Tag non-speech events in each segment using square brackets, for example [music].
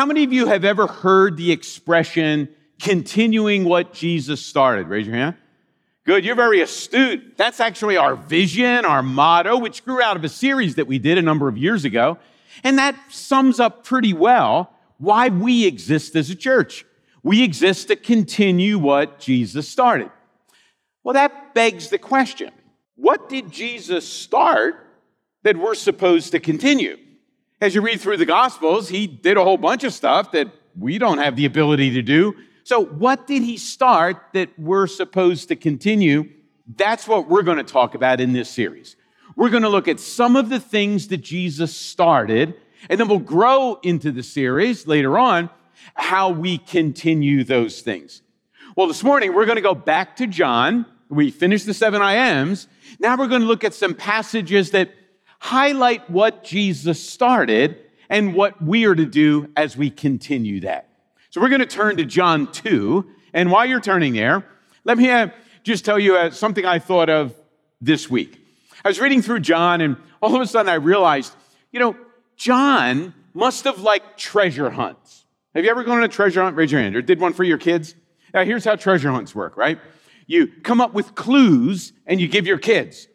How many of you have ever heard the expression continuing what Jesus started? Raise your hand. Good, you're very astute. That's actually our vision, our motto, which grew out of a series that we did a number of years ago. And that sums up pretty well why we exist as a church. We exist to continue what Jesus started. Well, that begs the question what did Jesus start that we're supposed to continue? As you read through the Gospels, he did a whole bunch of stuff that we don't have the ability to do. So, what did he start that we're supposed to continue? That's what we're going to talk about in this series. We're going to look at some of the things that Jesus started, and then we'll grow into the series later on how we continue those things. Well, this morning we're going to go back to John. We finished the seven I ams. Now we're going to look at some passages that highlight what Jesus started and what we are to do as we continue that. So we're going to turn to John 2. And while you're turning there, let me uh, just tell you uh, something I thought of this week. I was reading through John, and all of a sudden I realized, you know, John must have liked treasure hunts. Have you ever gone on a treasure hunt? Raise your hand. Or did one for your kids? Now, here's how treasure hunts work, right? You come up with clues and you give your kids.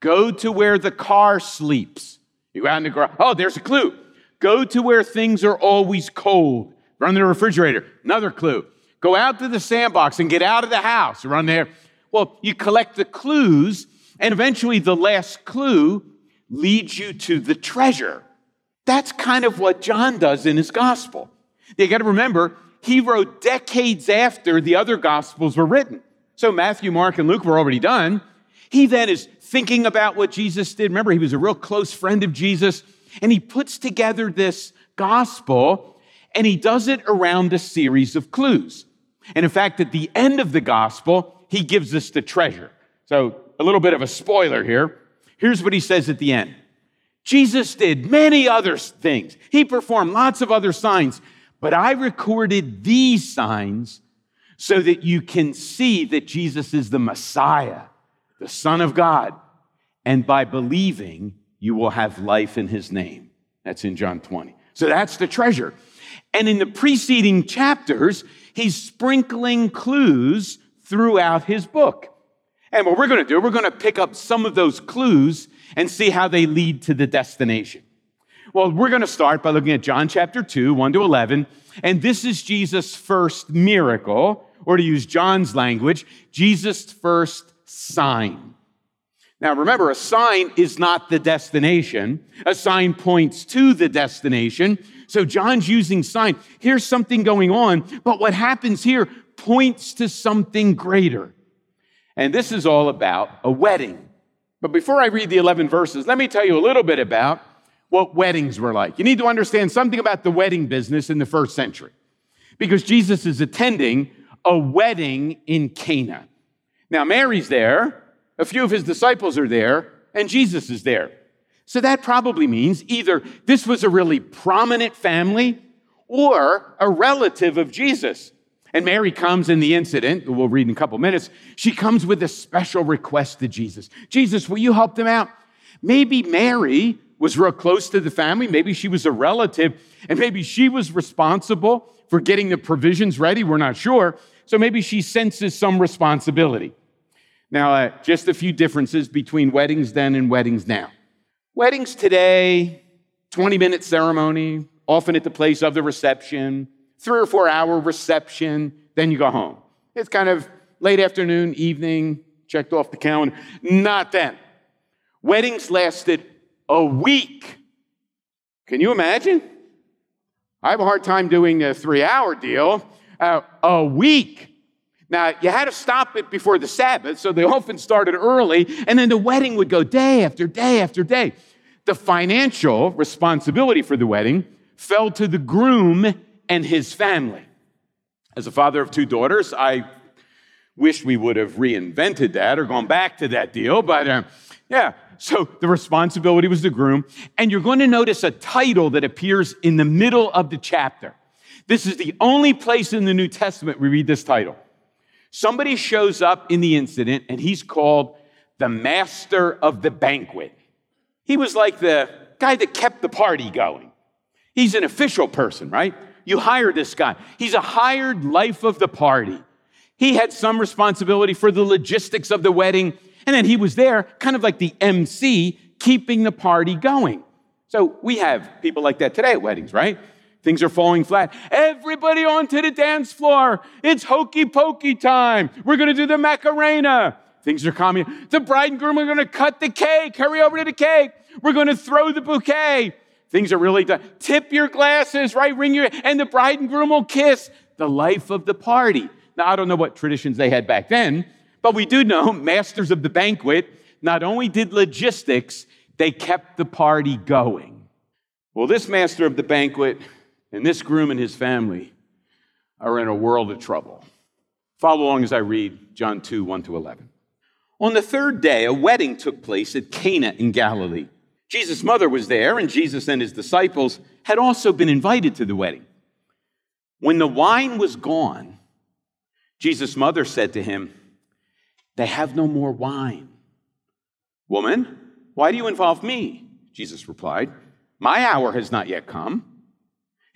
Go to where the car sleeps. You out in the garage. Oh, there's a clue. Go to where things are always cold. Run the refrigerator. Another clue. Go out to the sandbox and get out of the house. Run there. Well, you collect the clues, and eventually the last clue leads you to the treasure. That's kind of what John does in his gospel. You got to remember, he wrote decades after the other gospels were written. So Matthew, Mark, and Luke were already done. He then is thinking about what Jesus did. Remember, he was a real close friend of Jesus, and he puts together this gospel and he does it around a series of clues. And in fact, at the end of the gospel, he gives us the treasure. So, a little bit of a spoiler here. Here's what he says at the end Jesus did many other things, he performed lots of other signs, but I recorded these signs so that you can see that Jesus is the Messiah, the Son of God. And by believing, you will have life in his name. That's in John 20. So that's the treasure. And in the preceding chapters, he's sprinkling clues throughout his book. And what we're going to do, we're going to pick up some of those clues and see how they lead to the destination. Well, we're going to start by looking at John chapter 2, 1 to 11. And this is Jesus' first miracle, or to use John's language, Jesus' first sign. Now, remember, a sign is not the destination. A sign points to the destination. So John's using sign. Here's something going on, but what happens here points to something greater. And this is all about a wedding. But before I read the 11 verses, let me tell you a little bit about what weddings were like. You need to understand something about the wedding business in the first century because Jesus is attending a wedding in Cana. Now, Mary's there, a few of his disciples are there, and Jesus is there. So that probably means either this was a really prominent family or a relative of Jesus. And Mary comes in the incident, we'll read in a couple minutes. She comes with a special request to Jesus Jesus, will you help them out? Maybe Mary was real close to the family. Maybe she was a relative, and maybe she was responsible for getting the provisions ready. We're not sure. So maybe she senses some responsibility. Now, uh, just a few differences between weddings then and weddings now. Weddings today, 20 minute ceremony, often at the place of the reception, three or four hour reception, then you go home. It's kind of late afternoon, evening, checked off the calendar. Not then. Weddings lasted a week. Can you imagine? I have a hard time doing a three hour deal. Uh, a week. Now, you had to stop it before the Sabbath, so they [laughs] often started early, and then the wedding would go day after day after day. The financial responsibility for the wedding fell to the groom and his family. As a father of two daughters, I wish we would have reinvented that or gone back to that deal, but uh, yeah. So the responsibility was the groom. And you're going to notice a title that appears in the middle of the chapter. This is the only place in the New Testament we read this title. Somebody shows up in the incident, and he's called the master of the banquet. He was like the guy that kept the party going. He's an official person, right? You hire this guy. He's a hired life of the party. He had some responsibility for the logistics of the wedding, and then he was there, kind of like the MC, keeping the party going. So we have people like that today at weddings, right? Things are falling flat. Everybody onto the dance floor. It's hokey pokey time. We're going to do the Macarena. Things are calming. The bride and groom are going to cut the cake. Hurry over to the cake. We're going to throw the bouquet. Things are really done. Tip your glasses, right? Ring your, and the bride and groom will kiss. The life of the party. Now, I don't know what traditions they had back then, but we do know [laughs] masters of the banquet not only did logistics, they kept the party going. Well, this master of the banquet and this groom and his family are in a world of trouble. Follow along as I read John 2 1 to 11. On the third day, a wedding took place at Cana in Galilee. Jesus' mother was there, and Jesus and his disciples had also been invited to the wedding. When the wine was gone, Jesus' mother said to him, They have no more wine. Woman, why do you involve me? Jesus replied, My hour has not yet come.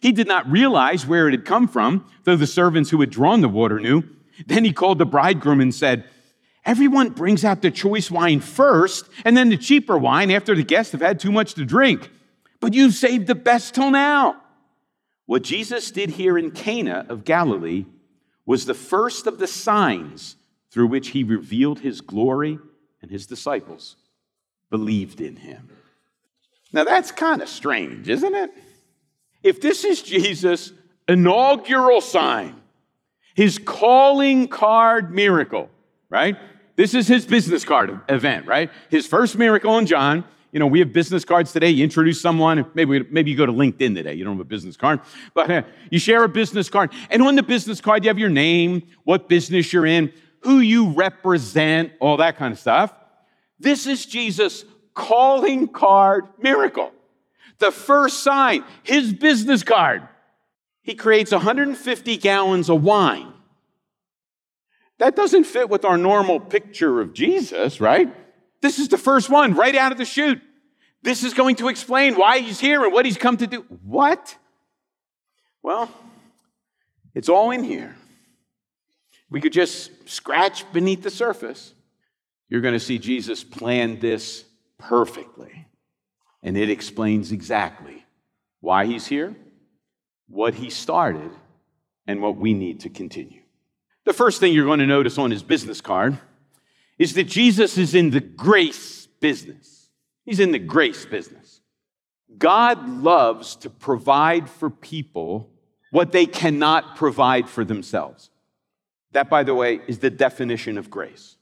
He did not realize where it had come from, though the servants who had drawn the water knew. Then he called the bridegroom and said, Everyone brings out the choice wine first and then the cheaper wine after the guests have had too much to drink. But you've saved the best till now. What Jesus did here in Cana of Galilee was the first of the signs through which he revealed his glory, and his disciples believed in him. Now that's kind of strange, isn't it? If this is Jesus' inaugural sign, his calling card miracle, right? This is his business card event, right? His first miracle in John. You know, we have business cards today. You introduce someone, maybe, maybe you go to LinkedIn today. You don't have a business card, but uh, you share a business card. And on the business card, you have your name, what business you're in, who you represent, all that kind of stuff. This is Jesus' calling card miracle. The first sign, his business card. He creates 150 gallons of wine that doesn't fit with our normal picture of Jesus, right? This is the first one right out of the chute. This is going to explain why he's here and what he's come to do. What? Well, it's all in here. We could just scratch beneath the surface. You're going to see Jesus plan this perfectly. And it explains exactly why he's here, what he started, and what we need to continue. The first thing you're going to notice on his business card is that Jesus is in the grace business. He's in the grace business. God loves to provide for people what they cannot provide for themselves. That, by the way, is the definition of grace.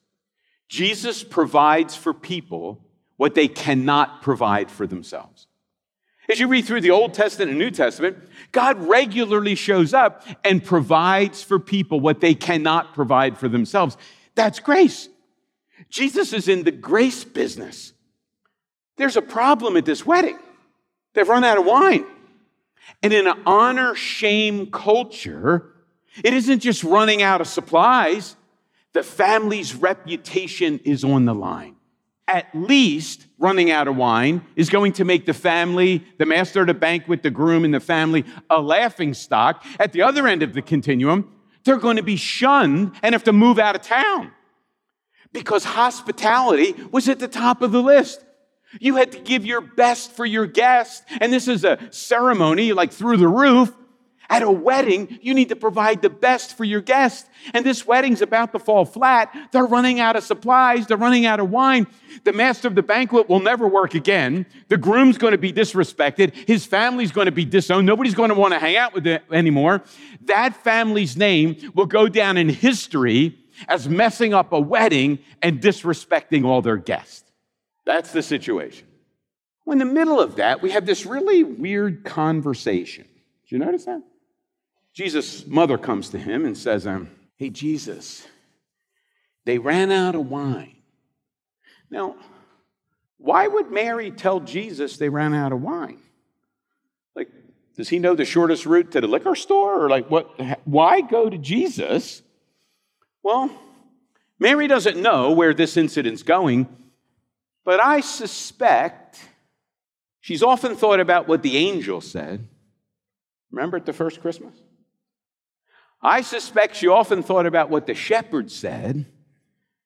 Jesus provides for people what they cannot provide for themselves. As you read through the Old Testament and New Testament, God regularly shows up and provides for people what they cannot provide for themselves. That's grace. Jesus is in the grace business. There's a problem at this wedding. They've run out of wine. And in an honor shame culture, it isn't just running out of supplies, the family's reputation is on the line at least running out of wine is going to make the family, the master of the banquet, the groom, and the family a laughing stock. At the other end of the continuum, they're going to be shunned and have to move out of town because hospitality was at the top of the list. You had to give your best for your guest, and this is a ceremony like through the roof. At a wedding, you need to provide the best for your guest. And this wedding's about to fall flat. They're running out of supplies. They're running out of wine. The master of the banquet will never work again. The groom's going to be disrespected. His family's going to be disowned. Nobody's going to want to hang out with it anymore. That family's name will go down in history as messing up a wedding and disrespecting all their guests. That's the situation. Well, in the middle of that, we have this really weird conversation. Did you notice that? Jesus' mother comes to him and says, um, Hey, Jesus, they ran out of wine. Now, why would Mary tell Jesus they ran out of wine? Like, does he know the shortest route to the liquor store? Or like, what? Why go to Jesus? Well, Mary doesn't know where this incident's going, but I suspect she's often thought about what the angel said. Remember at the first Christmas? I suspect she often thought about what the shepherd said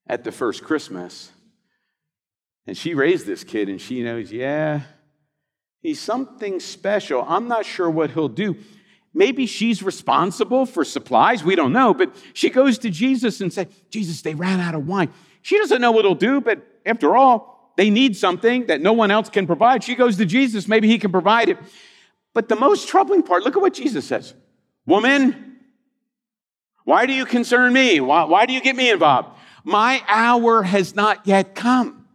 at the first Christmas. And she raised this kid, and she knows, yeah, he's something special. I'm not sure what he'll do. Maybe she's responsible for supplies. We don't know. But she goes to Jesus and says, Jesus, they ran out of wine. She doesn't know what he'll do, but after all, they need something that no one else can provide. She goes to Jesus. Maybe he can provide it. But the most troubling part, look at what Jesus says Woman, why do you concern me? Why, why do you get me involved? My hour has not yet come.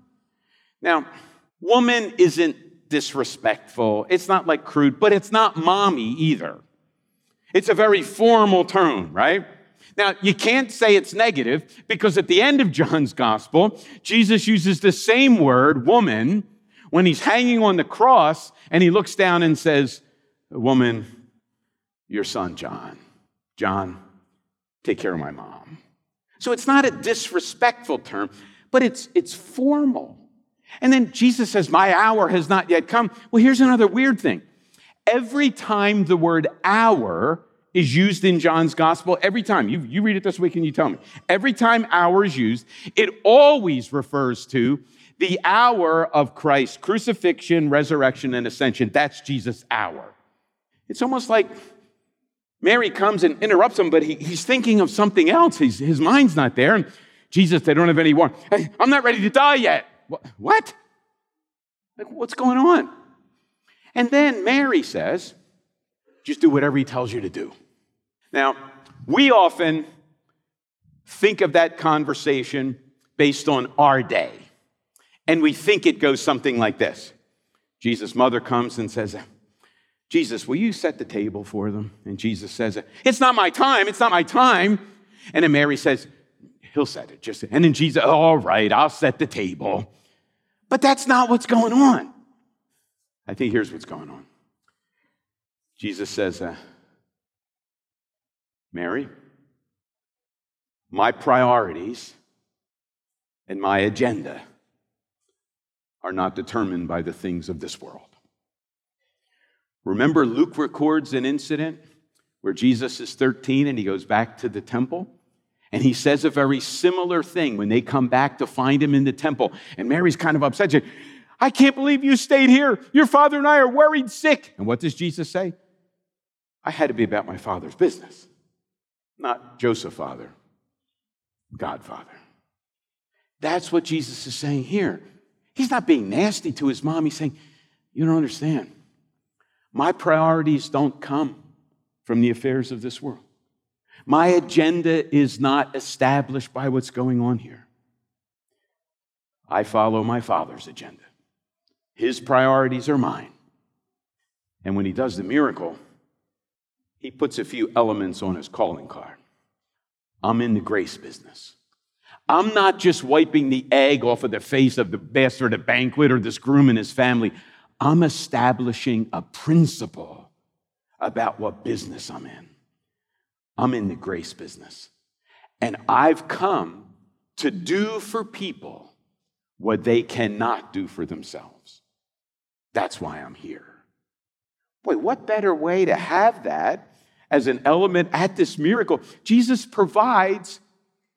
Now, woman isn't disrespectful. It's not like crude, but it's not mommy either. It's a very formal tone, right? Now, you can't say it's negative because at the end of John's gospel, Jesus uses the same word, woman, when he's hanging on the cross and he looks down and says, Woman, your son, John. John, take care of my mom. So it's not a disrespectful term, but it's, it's formal. And then Jesus says, My hour has not yet come. Well, here's another weird thing. Every time the word hour is used in John's gospel, every time, you, you read it this week and you tell me, every time hour is used, it always refers to the hour of Christ's crucifixion, resurrection, and ascension. That's Jesus' hour. It's almost like Mary comes and interrupts him, but he, he's thinking of something else. He's, his mind's not there. And Jesus, they don't have any warmth. Hey, I'm not ready to die yet. What? Like, what's going on? And then Mary says, just do whatever he tells you to do. Now, we often think of that conversation based on our day. And we think it goes something like this Jesus' mother comes and says, Jesus, will you set the table for them? And Jesus says, It's not my time. It's not my time. And then Mary says, He'll set it. Just and then Jesus, all right, I'll set the table. But that's not what's going on. I think here's what's going on. Jesus says, uh, Mary, my priorities and my agenda are not determined by the things of this world. Remember, Luke records an incident where Jesus is 13 and he goes back to the temple. And he says a very similar thing when they come back to find him in the temple. And Mary's kind of upset. She, I can't believe you stayed here. Your father and I are worried sick. And what does Jesus say? I had to be about my father's business, not Joseph father, God father. That's what Jesus is saying here. He's not being nasty to his mom. He's saying, You don't understand. My priorities don't come from the affairs of this world. My agenda is not established by what's going on here. I follow my Father's agenda. His priorities are mine. And when he does the miracle, he puts a few elements on his calling card. I'm in the grace business. I'm not just wiping the egg off of the face of the bastard at banquet or this groom and his family. I'm establishing a principle about what business I'm in. I'm in the grace business. And I've come to do for people what they cannot do for themselves. That's why I'm here. Boy, what better way to have that as an element at this miracle? Jesus provides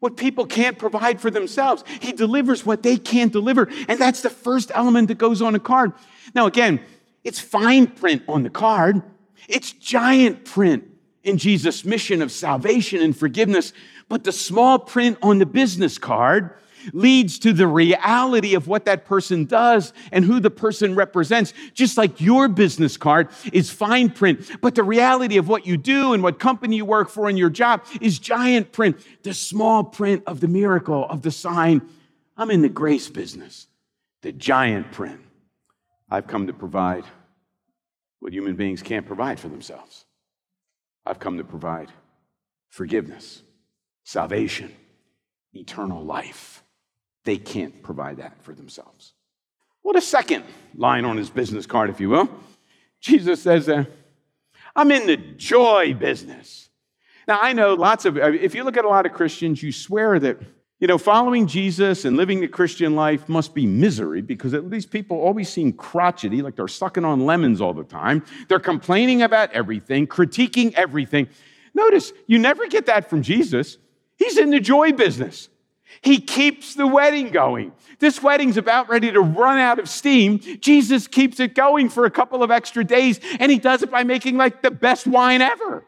what people can't provide for themselves. He delivers what they can't deliver. And that's the first element that goes on a card. Now, again, it's fine print on the card, it's giant print in Jesus' mission of salvation and forgiveness. But the small print on the business card leads to the reality of what that person does and who the person represents. Just like your business card is fine print, but the reality of what you do and what company you work for and your job is giant print, the small print of the miracle, of the sign. I'm in the grace business, the giant print. I've come to provide what human beings can't provide for themselves. I've come to provide forgiveness, salvation, eternal life. They can't provide that for themselves. What a second line on his business card, if you will. Jesus says, I'm in the joy business. Now, I know lots of, if you look at a lot of Christians, you swear that, you know, following Jesus and living the Christian life must be misery because least people always seem crotchety, like they're sucking on lemons all the time. They're complaining about everything, critiquing everything. Notice, you never get that from Jesus. He's in the joy business. He keeps the wedding going. This wedding's about ready to run out of steam. Jesus keeps it going for a couple of extra days, and he does it by making like the best wine ever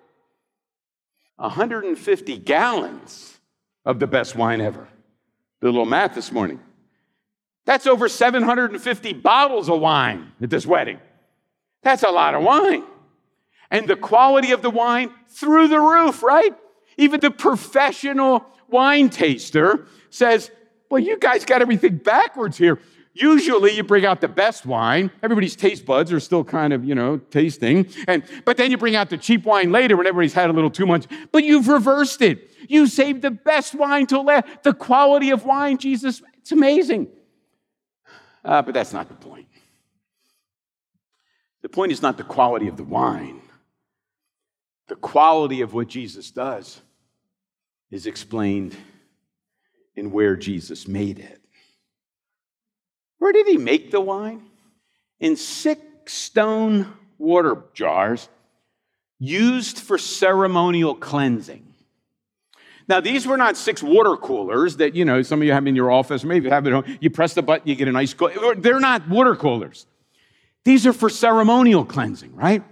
150 gallons of the best wine ever. The little math this morning. That's over 750 bottles of wine at this wedding. That's a lot of wine. And the quality of the wine through the roof, right? Even the professional wine taster says, Well, you guys got everything backwards here. Usually you bring out the best wine. Everybody's taste buds are still kind of, you know, tasting. And but then you bring out the cheap wine later when everybody's had a little too much. But you've reversed it. You saved the best wine till last. The quality of wine, Jesus, it's amazing. Uh, but that's not the point. The point is not the quality of the wine. The quality of what Jesus does is explained in where Jesus made it. Where did he make the wine? In six stone water jars used for ceremonial cleansing. Now, these were not six water coolers that, you know, some of you have in your office, maybe you have it home. You press the button, you get an ice cold. They're not water coolers. These are for ceremonial cleansing, right?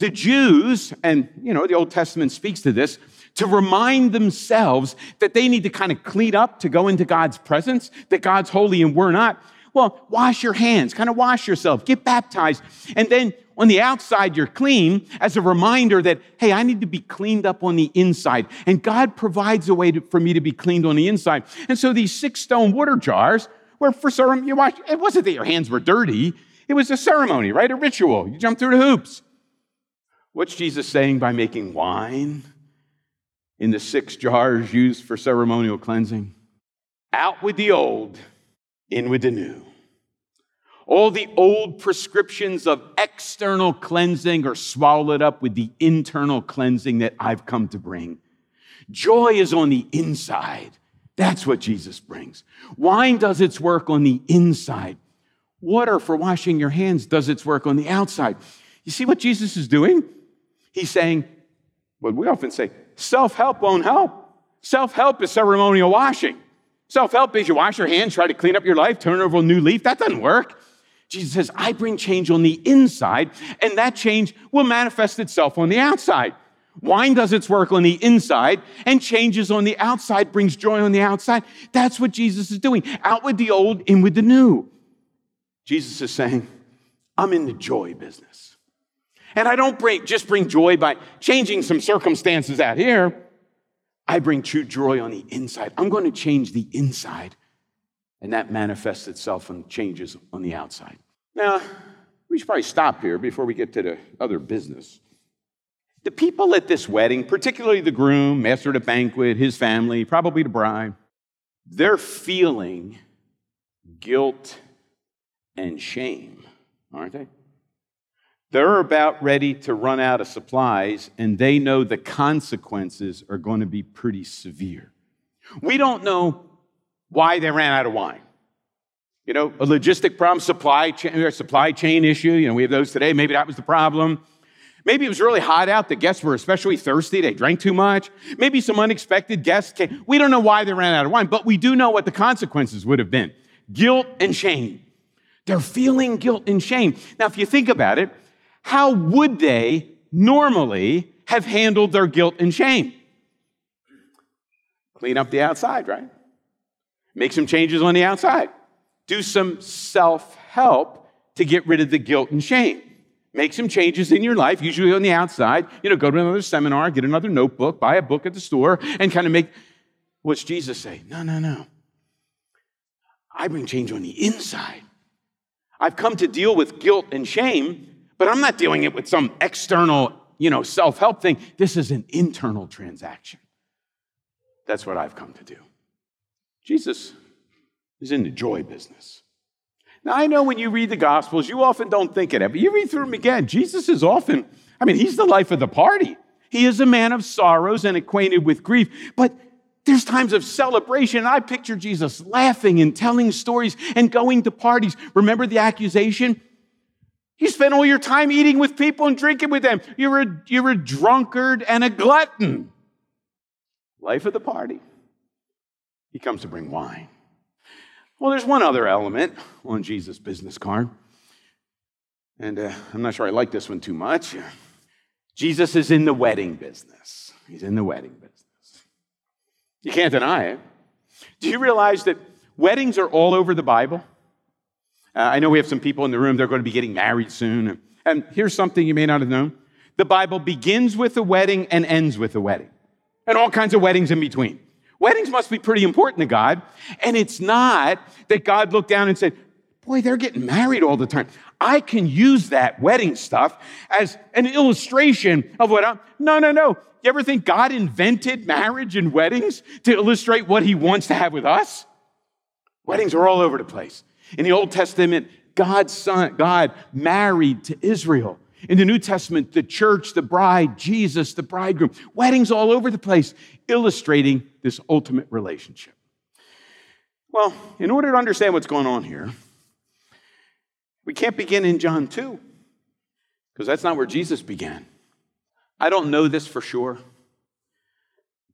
The Jews, and, you know, the Old Testament speaks to this, to remind themselves that they need to kind of clean up to go into God's presence, that God's holy and we're not. Well, wash your hands, kind of wash yourself, get baptized. And then on the outside, you're clean as a reminder that, hey, I need to be cleaned up on the inside. And God provides a way to, for me to be cleaned on the inside. And so these six stone water jars were for ceremony. You wash, it wasn't that your hands were dirty, it was a ceremony, right? A ritual. You jump through the hoops. What's Jesus saying by making wine? In the six jars used for ceremonial cleansing. Out with the old, in with the new. All the old prescriptions of external cleansing are swallowed up with the internal cleansing that I've come to bring. Joy is on the inside. That's what Jesus brings. Wine does its work on the inside. Water for washing your hands does its work on the outside. You see what Jesus is doing? He's saying, what we often say, self help won't help. Self help is ceremonial washing. Self help is you wash your hands, try to clean up your life, turn over a new leaf. That doesn't work. Jesus says, I bring change on the inside, and that change will manifest itself on the outside. Wine does its work on the inside, and changes on the outside brings joy on the outside. That's what Jesus is doing. Out with the old, in with the new. Jesus is saying, I'm in the joy business. And I don't bring, just bring joy by changing some circumstances out here. I bring true joy on the inside. I'm going to change the inside. And that manifests itself in changes on the outside. Now, we should probably stop here before we get to the other business. The people at this wedding, particularly the groom, master of the banquet, his family, probably the bride, they're feeling guilt and shame, aren't they? They're about ready to run out of supplies, and they know the consequences are going to be pretty severe. We don't know why they ran out of wine. You know, a logistic problem, supply chain, or uh, supply chain issue. You know, we have those today. Maybe that was the problem. Maybe it was really hot out. The guests were especially thirsty. They drank too much. Maybe some unexpected guests came. We don't know why they ran out of wine, but we do know what the consequences would have been guilt and shame. They're feeling guilt and shame. Now, if you think about it, how would they normally have handled their guilt and shame? Clean up the outside, right? Make some changes on the outside. Do some self help to get rid of the guilt and shame. Make some changes in your life, usually on the outside. You know, go to another seminar, get another notebook, buy a book at the store, and kind of make what's Jesus say? No, no, no. I bring change on the inside. I've come to deal with guilt and shame but I'm not dealing it with some external you know, self help thing. This is an internal transaction. That's what I've come to do. Jesus is in the joy business. Now, I know when you read the Gospels, you often don't think of it, but you read through them again. Jesus is often, I mean, he's the life of the party. He is a man of sorrows and acquainted with grief, but there's times of celebration. I picture Jesus laughing and telling stories and going to parties. Remember the accusation? You spend all your time eating with people and drinking with them. You're a, you're a drunkard and a glutton. Life of the party. He comes to bring wine. Well, there's one other element on Jesus' business card. And uh, I'm not sure I like this one too much. Jesus is in the wedding business. He's in the wedding business. You can't deny it. Do you realize that weddings are all over the Bible? Uh, I know we have some people in the room, they're going to be getting married soon. And here's something you may not have known the Bible begins with a wedding and ends with a wedding, and all kinds of weddings in between. Weddings must be pretty important to God. And it's not that God looked down and said, Boy, they're getting married all the time. I can use that wedding stuff as an illustration of what I'm. No, no, no. You ever think God invented marriage and weddings to illustrate what he wants to have with us? Weddings are all over the place. In the Old Testament, God's son, God married to Israel. In the New Testament, the church, the bride, Jesus, the bridegroom. Weddings all over the place, illustrating this ultimate relationship. Well, in order to understand what's going on here, we can't begin in John 2, because that's not where Jesus began. I don't know this for sure,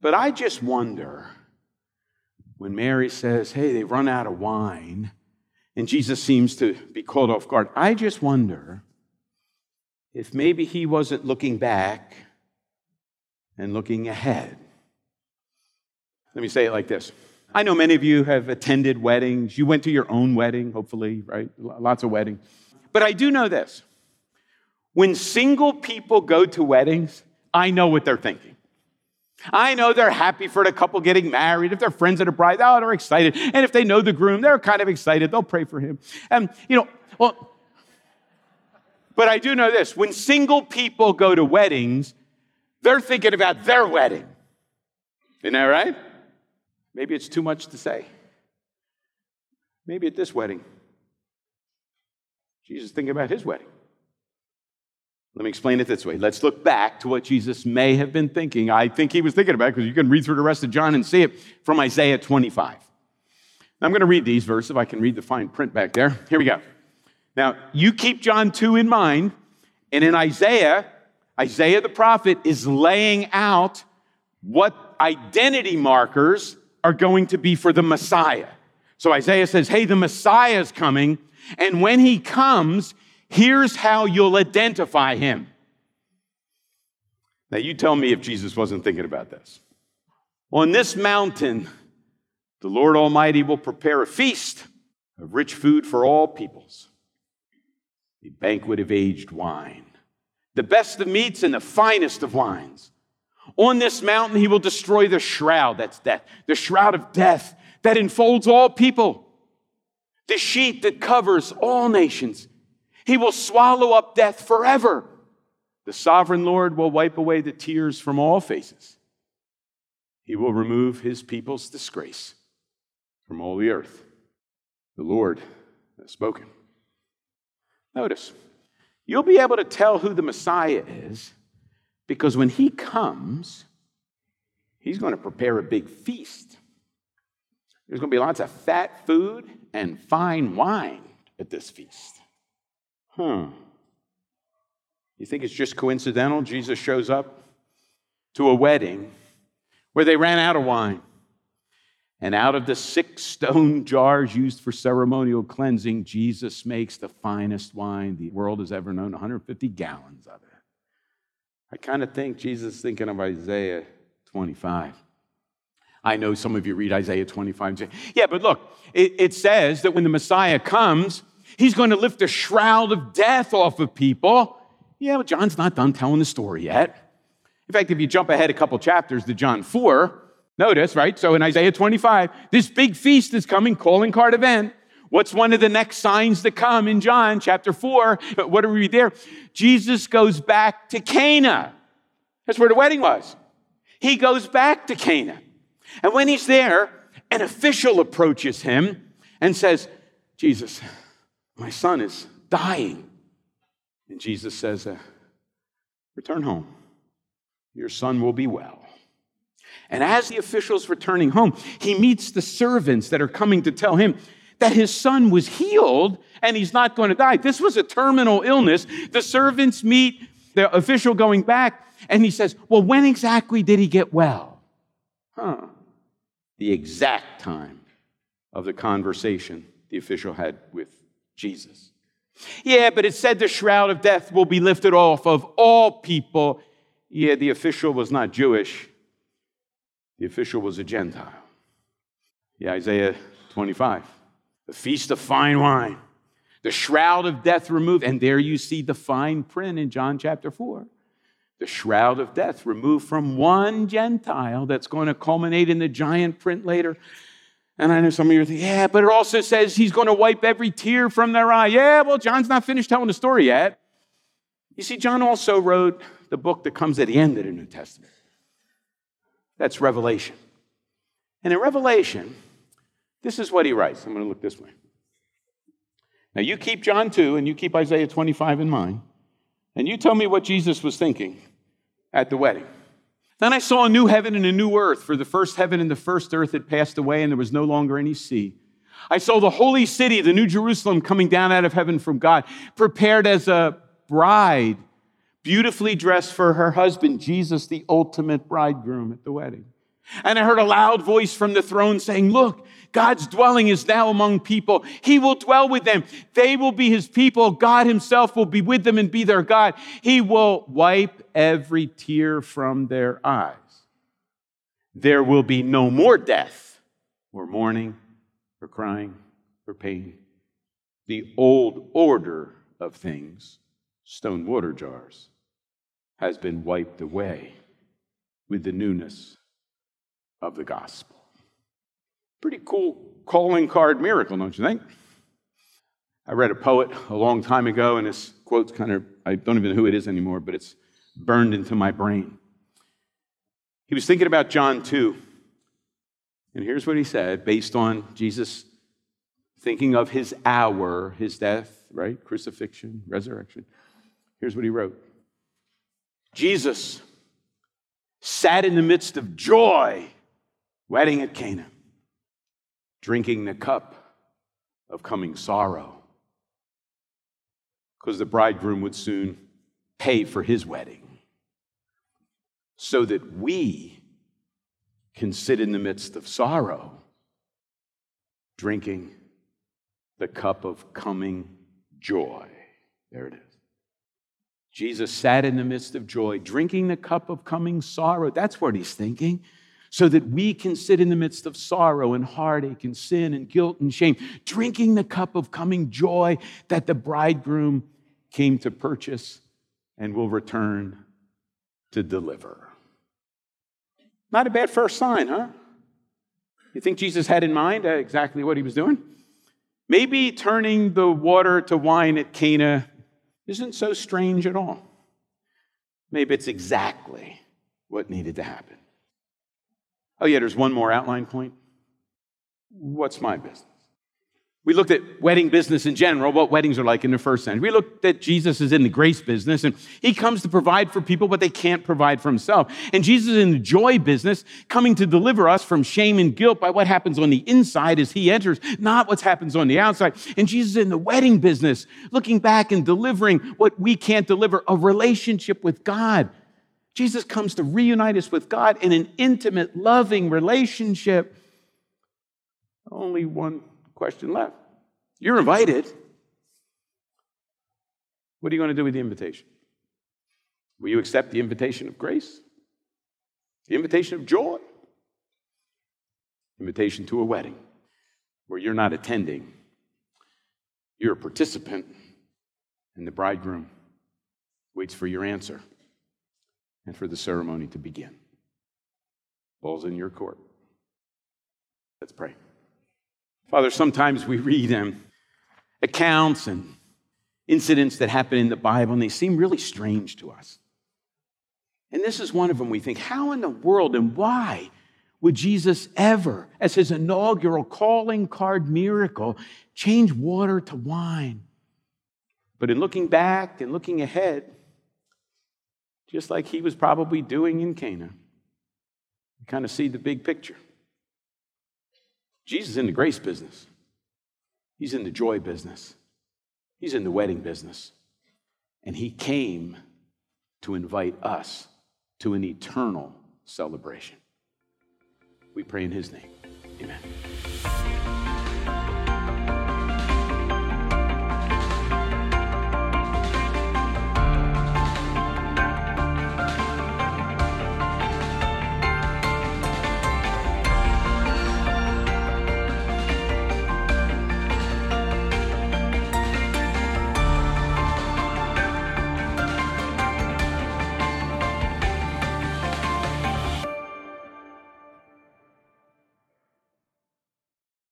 but I just wonder when Mary says, Hey, they've run out of wine, and Jesus seems to be caught off guard. I just wonder if maybe he wasn't looking back and looking ahead. Let me say it like this. I know many of you have attended weddings. You went to your own wedding, hopefully, right? Lots of weddings. But I do know this when single people go to weddings, I know what they're thinking. I know they're happy for the couple getting married. If they're friends at a bride, oh, they're excited. And if they know the groom, they're kind of excited. They'll pray for him. And, you know, well, but I do know this when single people go to weddings, they're thinking about their wedding. Isn't that right? Maybe it's too much to say. Maybe at this wedding, Jesus is thinking about his wedding. Let me explain it this way. Let's look back to what Jesus may have been thinking. I think he was thinking about it because you can read through the rest of John and see it from Isaiah 25. Now, I'm going to read these verses if I can read the fine print back there. Here we go. Now, you keep John 2 in mind, and in Isaiah, Isaiah the prophet is laying out what identity markers are going to be for the Messiah. So Isaiah says, Hey, the Messiah is coming, and when he comes, Here's how you'll identify him. Now, you tell me if Jesus wasn't thinking about this. On this mountain, the Lord Almighty will prepare a feast of rich food for all peoples, a banquet of aged wine, the best of meats and the finest of wines. On this mountain, he will destroy the shroud, that's death, the shroud of death that enfolds all people, the sheet that covers all nations. He will swallow up death forever. The sovereign Lord will wipe away the tears from all faces. He will remove his people's disgrace from all the earth. The Lord has spoken. Notice, you'll be able to tell who the Messiah is because when he comes, he's going to prepare a big feast. There's going to be lots of fat food and fine wine at this feast. Hmm. You think it's just coincidental? Jesus shows up to a wedding where they ran out of wine. And out of the six stone jars used for ceremonial cleansing, Jesus makes the finest wine the world has ever known 150 gallons of it. I kind of think Jesus is thinking of Isaiah 25. I know some of you read Isaiah 25 and say, yeah, but look, it, it says that when the Messiah comes, He's going to lift a shroud of death off of people. Yeah, but John's not done telling the story yet. In fact, if you jump ahead a couple chapters to John 4, notice, right? So in Isaiah 25, this big feast is coming, calling card event, What's one of the next signs to come in John chapter 4? Uh, what are we there? Jesus goes back to Cana. That's where the wedding was. He goes back to Cana. And when he's there, an official approaches him and says, Jesus, my son is dying. And Jesus says, uh, Return home. Your son will be well. And as the official's returning home, he meets the servants that are coming to tell him that his son was healed and he's not going to die. This was a terminal illness. The servants meet the official going back, and he says, Well, when exactly did he get well? Huh. The exact time of the conversation the official had with Jesus. Yeah, but it said the shroud of death will be lifted off of all people. Yeah, the official was not Jewish, the official was a Gentile. Yeah, Isaiah 25. The feast of fine wine, the shroud of death removed. And there you see the fine print in John chapter 4. The shroud of death removed from one Gentile that's going to culminate in the giant print later. And I know some of you are thinking, yeah, but it also says he's going to wipe every tear from their eye. Yeah, well, John's not finished telling the story yet. You see, John also wrote the book that comes at the end of the New Testament. That's Revelation. And in Revelation, this is what he writes. I'm going to look this way. Now, you keep John 2 and you keep Isaiah 25 in mind, and you tell me what Jesus was thinking at the wedding. Then I saw a new heaven and a new earth, for the first heaven and the first earth had passed away, and there was no longer any sea. I saw the holy city, the new Jerusalem, coming down out of heaven from God, prepared as a bride beautifully dressed for her husband, Jesus, the ultimate bridegroom at the wedding. And I heard a loud voice from the throne saying, Look, God's dwelling is now among people. He will dwell with them. They will be his people. God himself will be with them and be their God. He will wipe every tear from their eyes. There will be no more death, or mourning, or crying, or pain. The old order of things, stone water jars, has been wiped away with the newness of the gospel. Pretty cool calling card miracle, don't you think? I read a poet a long time ago, and his quote's kind of, I don't even know who it is anymore, but it's burned into my brain. He was thinking about John 2. And here's what he said based on Jesus thinking of his hour, his death, right? Crucifixion, resurrection. Here's what he wrote Jesus sat in the midst of joy, wedding at Cana, drinking the cup of coming sorrow, because the bridegroom would soon pay for his wedding, so that we can sit in the midst of sorrow, drinking the cup of coming joy. There it is. Jesus sat in the midst of joy, drinking the cup of coming sorrow. That's what he's thinking. So that we can sit in the midst of sorrow and heartache and sin and guilt and shame, drinking the cup of coming joy that the bridegroom came to purchase and will return to deliver. Not a bad first sign, huh? You think Jesus had in mind uh, exactly what he was doing? Maybe turning the water to wine at Cana isn't so strange at all. Maybe it's exactly what needed to happen. Oh, yeah, there's one more outline point. What's my business? We looked at wedding business in general, what weddings are like in the first century. We looked at Jesus is in the grace business, and he comes to provide for people but they can't provide for himself. And Jesus is in the joy business, coming to deliver us from shame and guilt by what happens on the inside as he enters, not what happens on the outside. And Jesus is in the wedding business, looking back and delivering what we can't deliver a relationship with God. Jesus comes to reunite us with God in an intimate, loving relationship. Only one question left. You're invited. What are you going to do with the invitation? Will you accept the invitation of grace? The invitation of joy? Invitation to a wedding where you're not attending, you're a participant, and the bridegroom waits for your answer and for the ceremony to begin. Ball's in your court. Let's pray. Father, sometimes we read um, accounts and incidents that happen in the Bible, and they seem really strange to us. And this is one of them. We think, how in the world and why would Jesus ever, as his inaugural calling card miracle, change water to wine? But in looking back and looking ahead, just like he was probably doing in Cana, You kind of see the big picture. Jesus is in the grace business. He's in the joy business. He's in the wedding business. And he came to invite us to an eternal celebration. We pray in his name. Amen.